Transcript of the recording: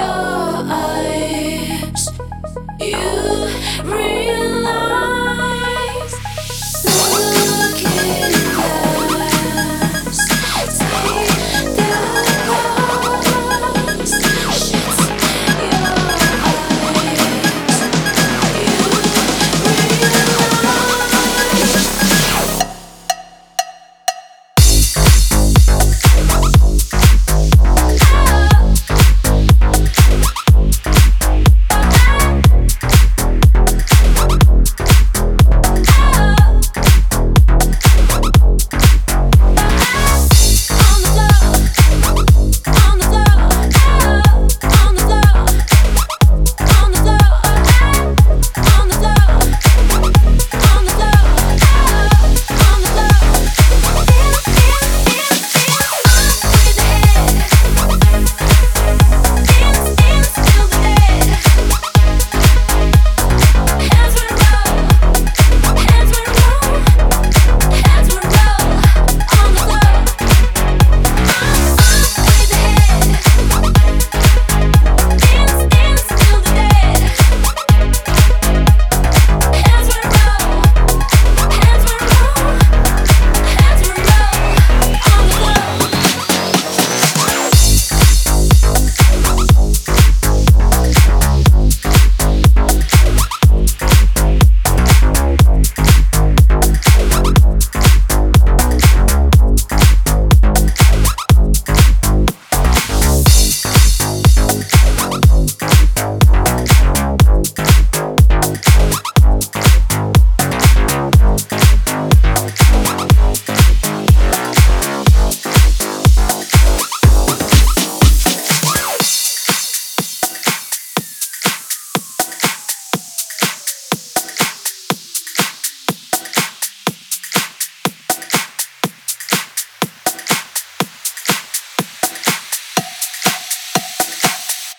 Oh.